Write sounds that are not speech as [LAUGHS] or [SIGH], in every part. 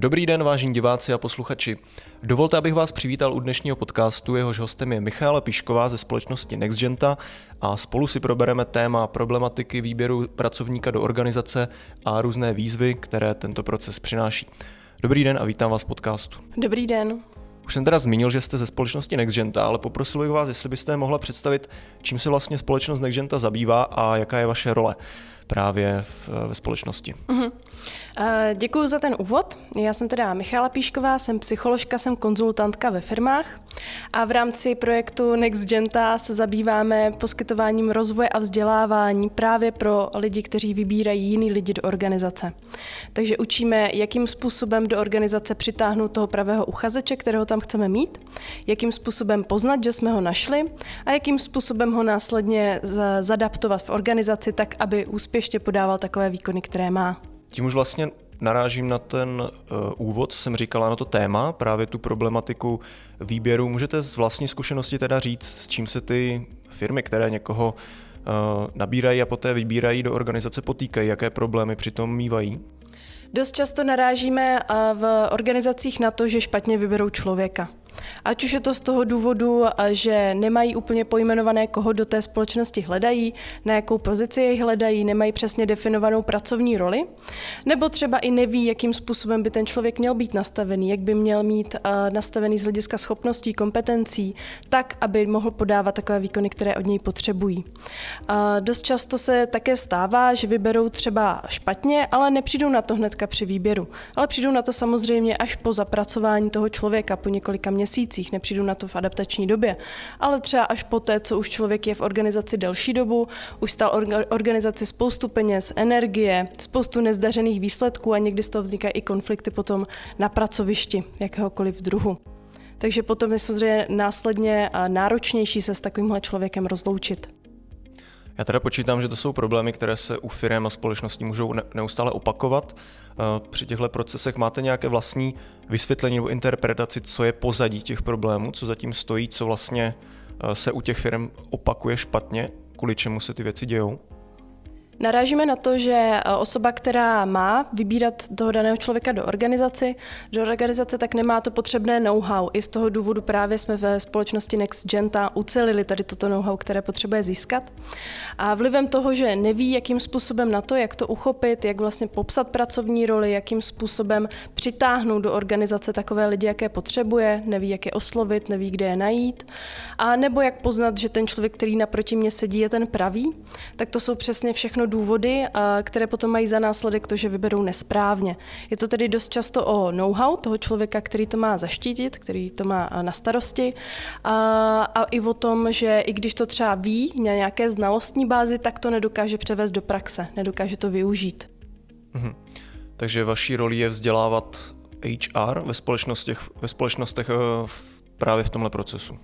Dobrý den, vážení diváci a posluchači. Dovolte, abych vás přivítal u dnešního podcastu. Jehož hostem je Michála Pišková ze společnosti NextGenta a spolu si probereme téma problematiky výběru pracovníka do organizace a různé výzvy, které tento proces přináší. Dobrý den a vítám vás v podcastu. Dobrý den. Už jsem teda zmínil, že jste ze společnosti NextGenta, ale poprosil bych vás, jestli byste mohla představit, čím se vlastně společnost NextGenta zabývá a jaká je vaše role právě v, ve společnosti. Uh-huh. Děkuji za ten úvod. Já jsem teda Michála Píšková, jsem psycholožka, jsem konzultantka ve firmách a v rámci projektu NextGenta se zabýváme poskytováním rozvoje a vzdělávání právě pro lidi, kteří vybírají jiný lidi do organizace. Takže učíme, jakým způsobem do organizace přitáhnout toho pravého uchazeče, kterého tam chceme mít, jakým způsobem poznat, že jsme ho našli a jakým způsobem ho následně zadaptovat v organizaci tak, aby úspěšně podával takové výkony, které má. Tím už vlastně narážím na ten uh, úvod, co jsem říkala na to téma, právě tu problematiku výběru. Můžete z vlastní zkušenosti teda říct, s čím se ty firmy, které někoho uh, nabírají a poté vybírají do organizace, potýkají, jaké problémy přitom mývají? Dost často narážíme v organizacích na to, že špatně vyberou člověka. Ať už je to z toho důvodu, že nemají úplně pojmenované, koho do té společnosti hledají, na jakou pozici jej hledají, nemají přesně definovanou pracovní roli, nebo třeba i neví, jakým způsobem by ten člověk měl být nastavený, jak by měl mít nastavený z hlediska schopností, kompetencí, tak, aby mohl podávat takové výkony, které od něj potřebují. Dost často se také stává, že vyberou třeba špatně, ale nepřijdou na to hnedka při výběru, ale přijdou na to samozřejmě až po zapracování toho člověka, po několika měsících měsících, nepřijdu na to v adaptační době, ale třeba až po té, co už člověk je v organizaci delší dobu, už stal organizaci spoustu peněz, energie, spoustu nezdařených výsledků a někdy z toho vznikají i konflikty potom na pracovišti jakéhokoliv druhu. Takže potom je samozřejmě následně náročnější se s takovýmhle člověkem rozloučit. Já teda počítám, že to jsou problémy, které se u firm a společností můžou neustále opakovat. Eh, při těchto procesech máte nějaké vlastní vysvětlení nebo interpretaci, co je pozadí těch problémů, co zatím stojí, co vlastně eh, se u těch firm opakuje špatně, kvůli čemu se ty věci dějou? Narážíme na to, že eh, osoba, která má vybírat toho daného člověka do organizace, do organizace, tak nemá to potřebné know-how. I z toho důvodu právě jsme ve společnosti NextGenta ucelili tady toto know-how, které potřebuje získat. A vlivem toho, že neví, jakým způsobem na to, jak to uchopit, jak vlastně popsat pracovní roli, jakým způsobem přitáhnout do organizace takové lidi, jaké potřebuje, neví, jak je oslovit, neví, kde je najít, a nebo jak poznat, že ten člověk, který naproti mě sedí, je ten pravý, tak to jsou přesně všechno důvody, které potom mají za následek to, že vyberou nesprávně. Je to tedy dost často o know-how toho člověka, který to má zaštítit, který to má na starosti a, a i o tom, že i když to třeba ví na nějaké znalostní bázi, tak to nedokáže převést do praxe, nedokáže to využít. Mhm. Takže vaší roli je vzdělávat HR ve společnostech, ve společnostech eh, právě v tomhle procesu.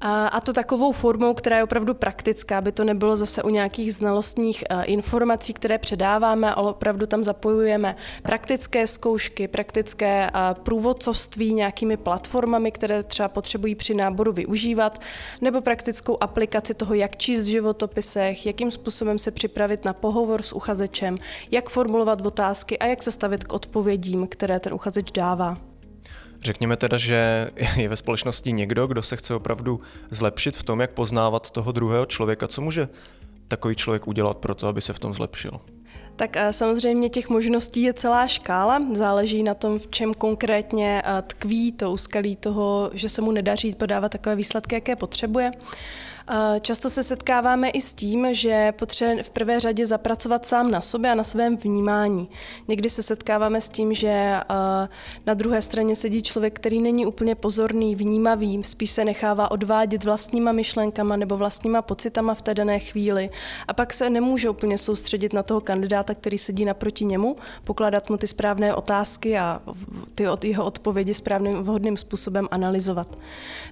A, to takovou formou, která je opravdu praktická, aby to nebylo zase u nějakých znalostních uh, informací, které předáváme, ale opravdu tam zapojujeme praktické zkoušky, praktické uh, průvodcovství nějakými platformami, které třeba potřebují při náboru využívat, nebo praktickou aplikaci toho, jak číst v životopisech, jakým způsobem se připravit na pohovor s uchazečem, jak formulovat otázky a jak se stavit k odpovědím, které ten uchazeč dává. Řekněme teda, že [LAUGHS] je ve společnosti někdo, kdo se chce opravdu zlepšit v tom, jak poznávat toho druhého člověka. Co může takový člověk udělat pro to, aby se v tom zlepšil? Tak eh, samozřejmě těch možností je celá škála, záleží na tom, v čem konkrétně eh, tkví to úskalí toho, že se mu nedaří podávat takové výsledky, jaké potřebuje. Často se setkáváme i s tím, že potřebuje v prvé řadě zapracovat sám na sobě a na svém vnímání. Někdy se setkáváme s tím, že na druhé straně sedí člověk, který není úplně pozorný, vnímavý, spíš se nechává odvádět vlastníma myšlenkama nebo vlastníma pocitama v té dané chvíli a pak se nemůže úplně soustředit na toho kandidáta, který sedí naproti němu, pokládat mu ty správné otázky a ty od jeho odpovědi správným vhodným způsobem analyzovat.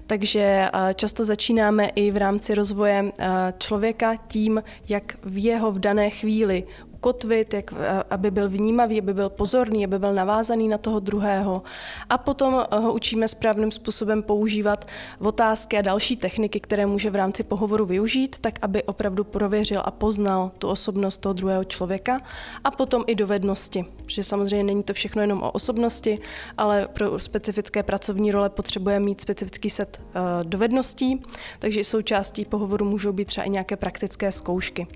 Takže často začínáme i v rámci rozvoje rozvoje eh, člověka tím, jak v jeho v dané chvíli ukotvit, jak, aby byl vnímavý, aby byl pozorný, aby byl navázaný na toho druhého. A potom ho učíme správným způsobem používat otázky a další techniky, které může v rámci pohovoru využít, tak aby opravdu prověřil a poznal tu osobnost toho druhého člověka a potom i dovednosti. Protože samozřejmě není to všechno jenom o osobnosti, ale pro specifické pracovní role potřebuje mít specifický set uh, dovedností, takže součástí pohovoru můžou být třeba i nějaké praktické zkoušky.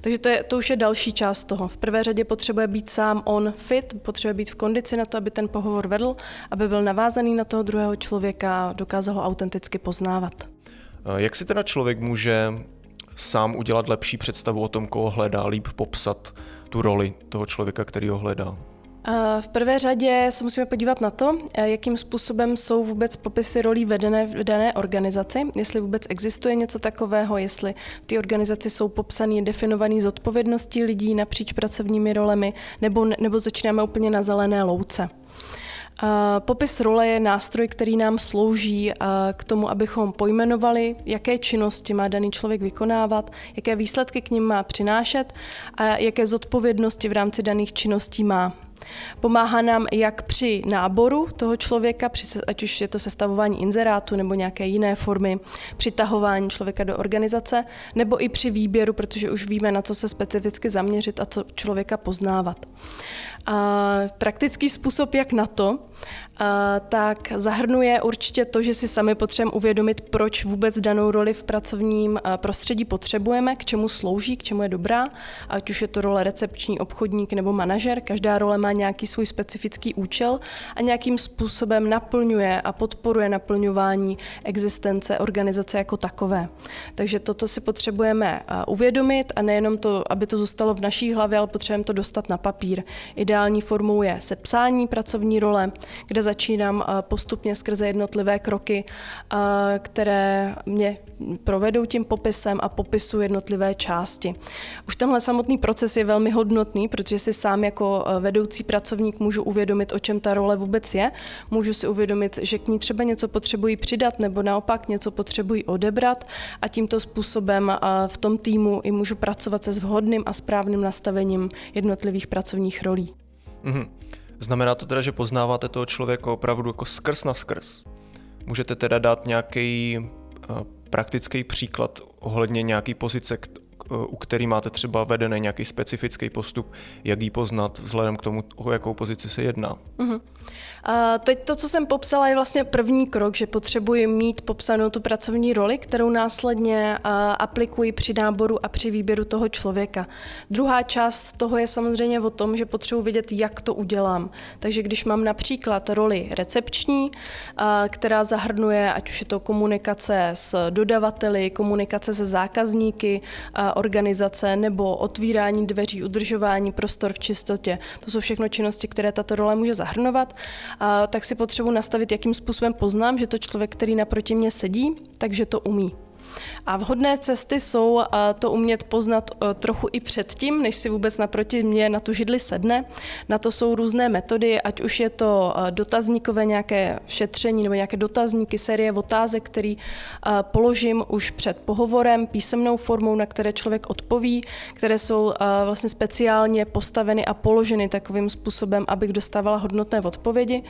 Takže to, je, to už je další část toho. V prvé řadě potřebuje být sám on fit, potřebuje být v kondici na to, aby ten pohovor vedl, aby byl navázaný na toho druhého člověka a dokázal ho autenticky poznávat. Jak si teda člověk může sám udělat lepší představu o tom, koho hledá, líp popsat tu roli toho člověka, který ho hledá? V prvé řadě se musíme podívat na to, jakým způsobem jsou vůbec popisy rolí vedené v dané organizaci, jestli vůbec existuje něco takového, jestli v té organizaci jsou popsané, definované zodpovědnosti lidí napříč pracovními rolemi, nebo, nebo začínáme úplně na zelené louce. Popis role je nástroj, který nám slouží k tomu, abychom pojmenovali, jaké činnosti má daný člověk vykonávat, jaké výsledky k ním má přinášet a jaké zodpovědnosti v rámci daných činností má. Pomáhá nám jak při náboru toho člověka, při, ať už je to sestavování inzerátu nebo nějaké jiné formy přitahování člověka do organizace, nebo i při výběru, protože už víme, na co se specificky zaměřit a co člověka poznávat. A praktický způsob, jak na to, tak zahrnuje určitě to, že si sami potřebujeme uvědomit, proč vůbec danou roli v pracovním prostředí potřebujeme, k čemu slouží, k čemu je dobrá, ať už je to role recepční, obchodník nebo manažer. Každá role má nějaký svůj specifický účel a nějakým způsobem naplňuje a podporuje naplňování existence organizace jako takové. Takže toto si potřebujeme uvědomit a nejenom to, aby to zůstalo v naší hlavě, ale potřebujeme to dostat na papír. Ideální formou je sepsání pracovní role, kde začínám postupně skrze jednotlivé kroky, které mě provedou tím popisem a popisu jednotlivé části. Už tenhle samotný proces je velmi hodnotný, protože si sám jako eh, vedoucí pracovník můžu uvědomit, o čem ta role vůbec je. Můžu si uvědomit, že k ní třeba něco potřebují přidat nebo naopak něco potřebují odebrat a tímto způsobem v tom týmu i můžu pracovat se vhodným a správným nastavením jednotlivých pracovních rolí. Mm-hmm. Znamená to teda, že poznáváte toho člověka opravdu jako skrz na skrz. Můžete teda dát nějaký praktický příklad ohledně nějaký pozice, u který máte třeba vedený nějaký specifický postup, jak ji poznat vzhledem k tomu, o jakou pozici se jedná. Uh-huh. A teď to, co jsem popsala, je vlastně první krok, že potřebuji mít popsanou tu pracovní roli, kterou následně aplikuji při náboru a při výběru toho člověka. Druhá část toho je samozřejmě o tom, že potřebuji vědět, jak to udělám. Takže když mám například roli recepční, která zahrnuje, ať už je to komunikace s dodavateli, komunikace se zákazníky, organizace nebo otvírání dveří, udržování prostor v čistotě. To jsou všechno činnosti, které tato role může zahrnovat. Tak si potřebuji nastavit, jakým způsobem poznám, že to člověk, který naproti mě sedí, takže to umí. A vhodné cesty jsou to umět poznat e, trochu i předtím, než si vůbec naproti mě na tu židli sedne. Na to jsou různé metody, ať už je to e, dotazníkové nějaké šetření nebo nějaké dotazníky, série otázek, který položím už před pohovorem, písemnou formou, na které člověk odpoví, které jsou vlastně speciálně postaveny a položeny takovým způsobem, abych dostávala hodnotné odpovědi,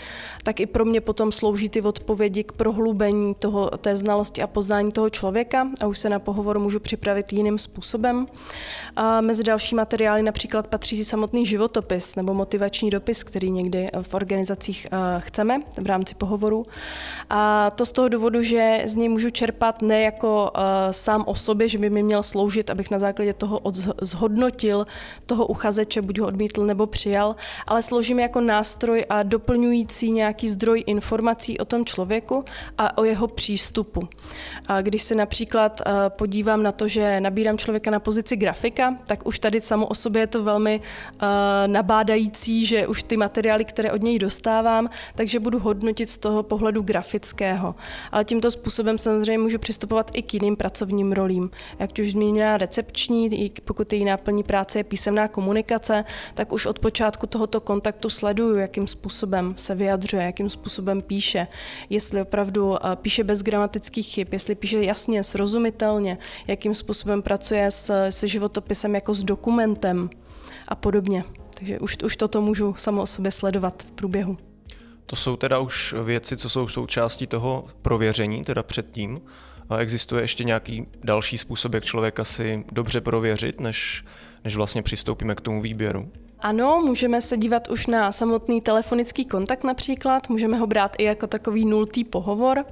tak i pro mě potom slouží ty odpovědi k prohlubení toho, té znalosti a poznání toho člověka a už se na pohovor můžu připravit jiným způsobem. A mezi další materiály například patří samotný životopis nebo motivační dopis, který někdy v organizacích eh, chceme v rámci pohovoru. A to z toho důvodu, že z něj můžu čerpat ne jako eh, sám o sobě, že by mi měl sloužit, abych na základě toho zhodnotil toho uchazeče, buď ho odmítl nebo přijal, ale slouží mi jako nástroj a doplňující nějaký zdroj informací o tom člověku a o jeho přístupu. A když se například eh, podívám na to, že nabírám člověka na pozici grafika, tak už tady samo o sobě je to velmi eh, nabádající, že už ty materiály, které od něj dostávám, takže budu hodnotit z toho pohledu grafického. Ale tímto způsobem samozřejmě můžu přistupovat i k jiným pracovním rolím. Jak už zmíněná recepční, pokud její náplní práce je písemná komunikace, tak už od počátku tohoto kontaktu sleduju, jakým způsobem se vyjadřuje, jakým způsobem píše, jestli opravdu eh, píše bez gramatických chyb, jestli píše jasně, srozumitelně, jakým způsobem pracuje s, se životopisem jako s dokumentem a podobně. Takže už, už toto můžu samo o sobě sledovat v průběhu. To jsou teda už věci, co jsou součástí toho prověření, teda předtím. A existuje ještě nějaký další způsob, jak člověka si dobře prověřit, než, než vlastně přistoupíme k tomu výběru? Ano, můžeme se dívat už na samotný telefonický kontakt například, můžeme ho brát i jako takový nultý pohovor,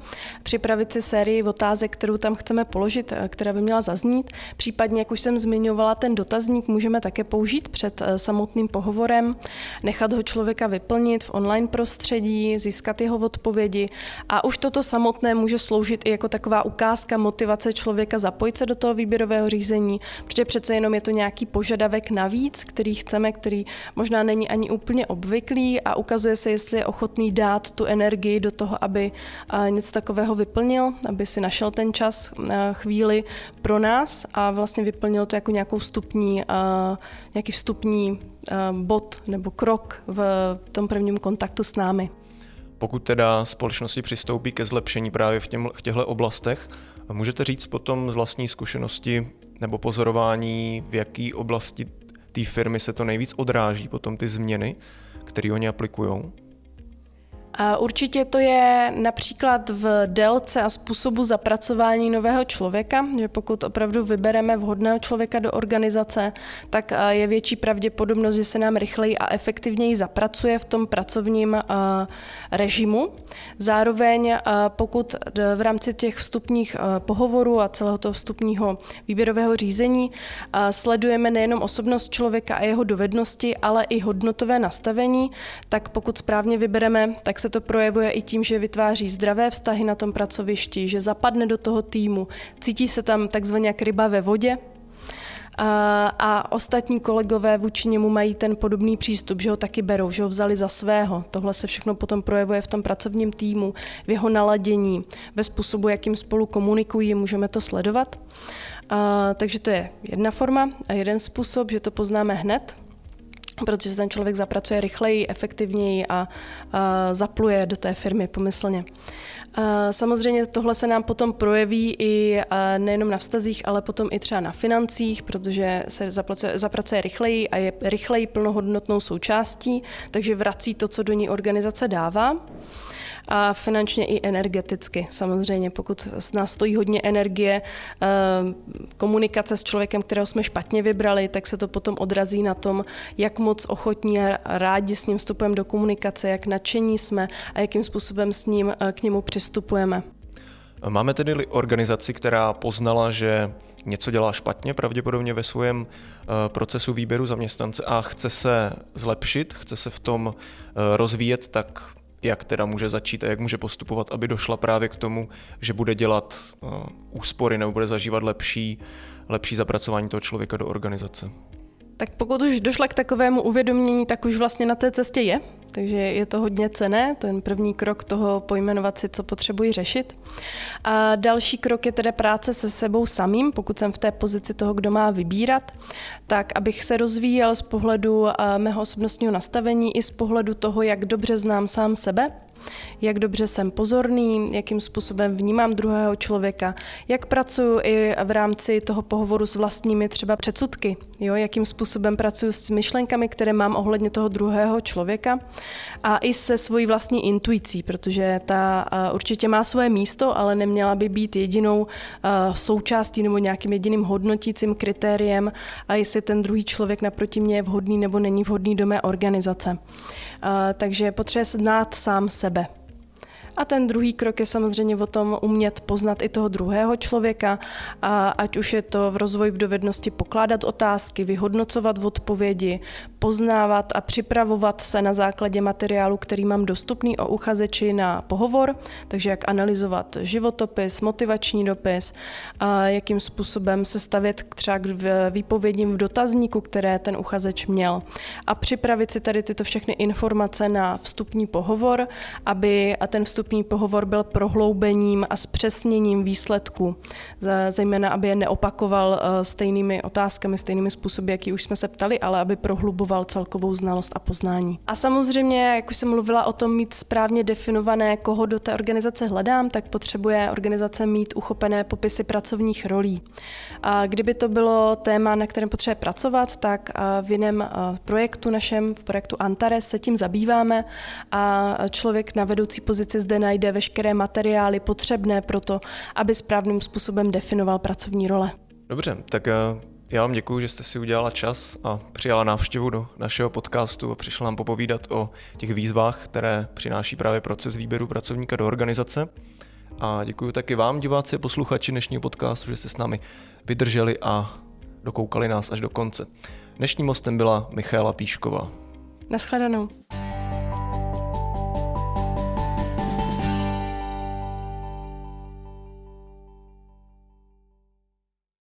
připravit si sérii otázek, kterou tam chceme položit, eh, která by měla zaznít. Případně, jak už jsem zmiňovala, ten dotazník můžeme také použít před eh, samotným pohovorem, nechat ho člověka vyplnit v online prostředí, získat jeho odpovědi a už toto samotné může sloužit i jako taková ukázka motivace člověka zapojit se do toho výběrového řízení, protože přece jenom je to nějaký požadavek navíc, který chceme, který který možná není ani úplně obvyklý a ukazuje se, jestli je ochotný dát tu energii do toho, aby něco takového vyplnil, aby si našel ten čas, chvíli pro nás a vlastně vyplnil to jako nějakou vstupní, nějaký vstupní bod nebo krok v tom prvním kontaktu s námi. Pokud teda společnosti přistoupí ke zlepšení právě v, těm, v těchto oblastech, můžete říct potom z vlastní zkušenosti nebo pozorování, v jaké oblasti té firmy se to nejvíc odráží, potom ty změny, které oni aplikují? Určitě to je například v délce a způsobu zapracování nového člověka, že pokud opravdu vybereme vhodného člověka do organizace, tak je větší pravděpodobnost, že se nám rychleji a efektivněji zapracuje v tom pracovním režimu. Zároveň pokud v rámci těch vstupních pohovorů a celého toho vstupního výběrového řízení sledujeme nejenom osobnost člověka a jeho dovednosti, ale i hodnotové nastavení, tak pokud správně vybereme, tak se se to projevuje i tím, že vytváří zdravé vztahy na tom pracovišti, že zapadne do toho týmu, cítí se tam takzvaně jak ryba ve vodě, a, a ostatní kolegové vůči němu mají ten podobný přístup, že ho taky berou, že ho vzali za svého. Tohle se všechno potom projevuje v tom pracovním týmu, v jeho naladění, ve způsobu, jakým spolu komunikují, můžeme to sledovat. A, takže to je jedna forma a jeden způsob, že to poznáme hned, protože se ten člověk zapracuje rychleji, efektivněji a, a zapluje do té firmy pomyslně. Samozřejmě tohle se nám potom projeví i nejenom na vztazích, ale potom i třeba na financích, protože se zapracuje, zapracuje rychleji a je rychleji plnohodnotnou součástí, takže vrací to, co do ní organizace dává a finančně i energeticky. Samozřejmě, pokud nás stojí hodně energie, eh, komunikace s člověkem, kterého jsme špatně vybrali, tak se to potom odrazí na tom, jak moc ochotní a rádi s ním vstupujeme do komunikace, jak nadšení jsme a jakým způsobem s ním eh, k němu přistupujeme. Máme tedy organizaci, která poznala, že něco dělá špatně, pravděpodobně ve svém eh, procesu výběru zaměstnance a chce se zlepšit, chce se v tom rozvíjet, tak jak teda může začít a jak může postupovat, aby došla právě k tomu, že bude dělat uh, úspory nebo bude zažívat lepší, lepší zapracování toho člověka do organizace. Tak pokud už došla k takovému uvědomění, tak už vlastně na té cestě je, takže je to hodně cené, ten první krok toho pojmenovat si, co potřebuji řešit. A další krok je tedy práce se sebou samým, pokud jsem v té pozici toho, kdo má vybírat, tak abych se rozvíjel z pohledu mého osobnostního nastavení i z pohledu toho, jak dobře znám sám sebe, jak dobře jsem pozorný, jakým způsobem vnímám druhého člověka, jak pracuji i v rámci toho pohovoru s vlastními třeba předsudky, jo, jakým způsobem pracuji s myšlenkami, které mám ohledně toho druhého člověka a i se svojí vlastní intuicí, protože ta určitě má svoje místo, ale neměla by být jedinou součástí nebo nějakým jediným hodnotícím kritériem a jestli ten druhý člověk naproti mě je vhodný nebo není vhodný do mé organizace. Takže potřebuje znát sám sebe. A ten druhý krok je samozřejmě o tom umět poznat i toho druhého člověka, a ať už je to v rozvoji v dovednosti pokládat otázky, vyhodnocovat odpovědi, poznávat a připravovat se na základě materiálu, který mám dostupný o uchazeči na pohovor, takže jak analyzovat životopis, motivační dopis, a jakým způsobem se stavět třeba k výpovědím v dotazníku, které ten uchazeč měl. A připravit si tady tyto všechny informace na vstupní pohovor, aby ten vstup vstupní pohovor byl prohloubením a zpřesněním výsledků, zejména aby je neopakoval eh, stejnými otázkami, stejnými způsoby, jaký už jsme se ptali, ale aby prohluboval celkovou znalost a poznání. A samozřejmě, jak už jsem mluvila o tom mít správně definované, koho do té organizace hledám, tak potřebuje organizace mít uchopené popisy pracovních rolí. A kdyby to bylo téma, na kterém potřebuje pracovat, tak v jiném projektu našem, v projektu Antares, se tím zabýváme a člověk na vedoucí pozici zde najde veškeré materiály potřebné pro to, aby správným způsobem definoval pracovní role. Dobře, tak eh, já vám děkuji, že jste si udělala čas a přijala návštěvu do našeho podcastu a přišla nám popovídat o těch výzvách, které přináší právě proces výběru pracovníka do organizace. A děkuji taky vám, diváci a posluchači dnešního podcastu, že jste s námi vydrželi a dokoukali nás až do konce. Dnešním hostem byla Michaela Píšková. Naschledanou.